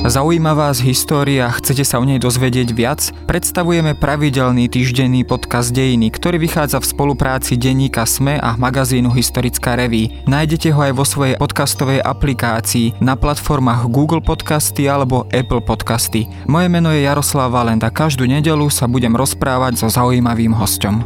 Zaujíma vás história, chcete sa o nej dozvedieť viac? Predstavujeme pravidelný týždenný podcast Dejiny, ktorý vychádza v spolupráci denníka SME a magazínu Historická reví. Nájdete ho aj vo svojej podcastovej aplikácii na platformách Google Podcasty alebo Apple Podcasty. Moje meno je Jaroslav Valenda, každú nedelu sa budem rozprávať so zaujímavým hostom.